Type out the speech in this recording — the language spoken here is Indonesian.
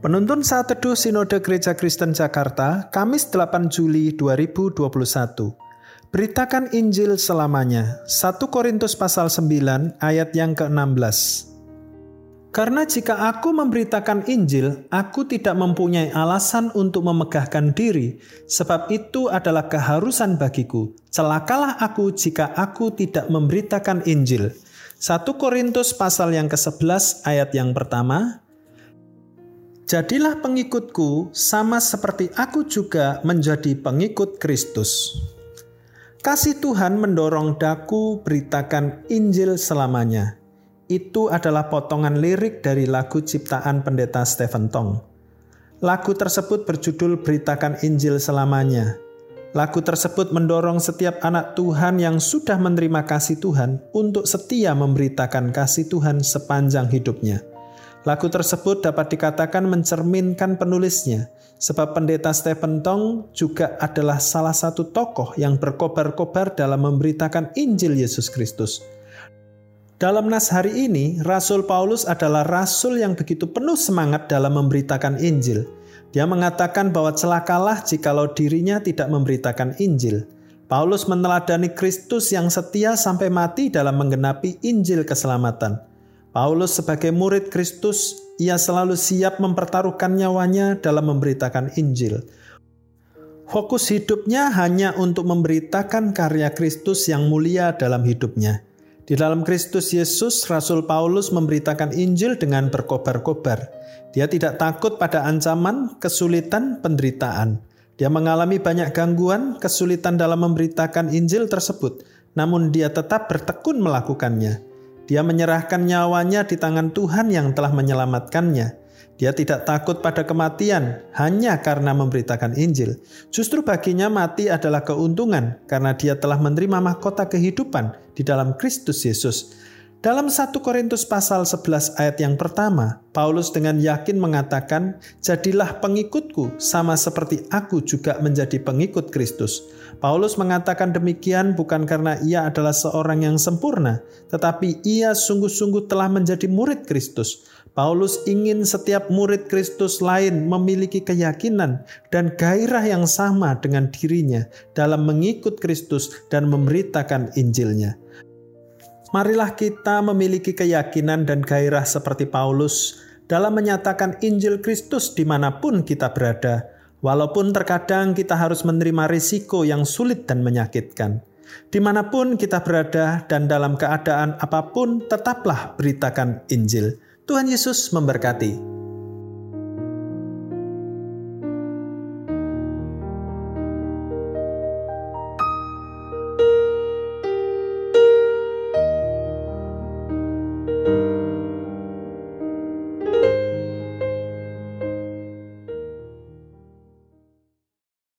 Penuntun saat teduh Sinode Gereja Kristen Jakarta, Kamis 8 Juli 2021. Beritakan Injil selamanya. 1 Korintus pasal 9 ayat yang ke-16. Karena jika aku memberitakan Injil, aku tidak mempunyai alasan untuk memegahkan diri, sebab itu adalah keharusan bagiku. Celakalah aku jika aku tidak memberitakan Injil. 1 Korintus pasal yang ke-11 ayat yang pertama, Jadilah pengikutku sama seperti aku juga menjadi pengikut Kristus. Kasih Tuhan mendorong daku beritakan Injil selamanya. Itu adalah potongan lirik dari lagu ciptaan pendeta Stephen Tong. Lagu tersebut berjudul Beritakan Injil Selamanya. Lagu tersebut mendorong setiap anak Tuhan yang sudah menerima kasih Tuhan untuk setia memberitakan kasih Tuhan sepanjang hidupnya. Lagu tersebut dapat dikatakan mencerminkan penulisnya, sebab pendeta Stephen Tong juga adalah salah satu tokoh yang berkobar-kobar dalam memberitakan Injil Yesus Kristus. Dalam nas hari ini, Rasul Paulus adalah rasul yang begitu penuh semangat dalam memberitakan Injil. Dia mengatakan bahwa celakalah jikalau dirinya tidak memberitakan Injil. Paulus meneladani Kristus yang setia sampai mati dalam menggenapi Injil keselamatan. Paulus sebagai murid Kristus, ia selalu siap mempertaruhkan nyawanya dalam memberitakan Injil. Fokus hidupnya hanya untuk memberitakan karya Kristus yang mulia dalam hidupnya. Di dalam Kristus Yesus, Rasul Paulus memberitakan Injil dengan berkobar-kobar. Dia tidak takut pada ancaman, kesulitan, penderitaan. Dia mengalami banyak gangguan, kesulitan dalam memberitakan Injil tersebut, namun dia tetap bertekun melakukannya. Dia menyerahkan nyawanya di tangan Tuhan yang telah menyelamatkannya. Dia tidak takut pada kematian hanya karena memberitakan Injil. Justru baginya mati adalah keuntungan karena dia telah menerima mahkota kehidupan di dalam Kristus Yesus. Dalam 1 Korintus pasal 11 ayat yang pertama, Paulus dengan yakin mengatakan, "Jadilah pengikutku sama seperti aku juga menjadi pengikut Kristus." Paulus mengatakan demikian bukan karena ia adalah seorang yang sempurna, tetapi ia sungguh-sungguh telah menjadi murid Kristus. Paulus ingin setiap murid Kristus lain memiliki keyakinan dan gairah yang sama dengan dirinya dalam mengikut Kristus dan memberitakan Injilnya. Marilah kita memiliki keyakinan dan gairah seperti Paulus dalam menyatakan Injil Kristus di mana pun kita berada, walaupun terkadang kita harus menerima risiko yang sulit dan menyakitkan. Di mana pun kita berada dan dalam keadaan apa pun, tetaplah beritakan Injil. Tuhan Yesus memberkati.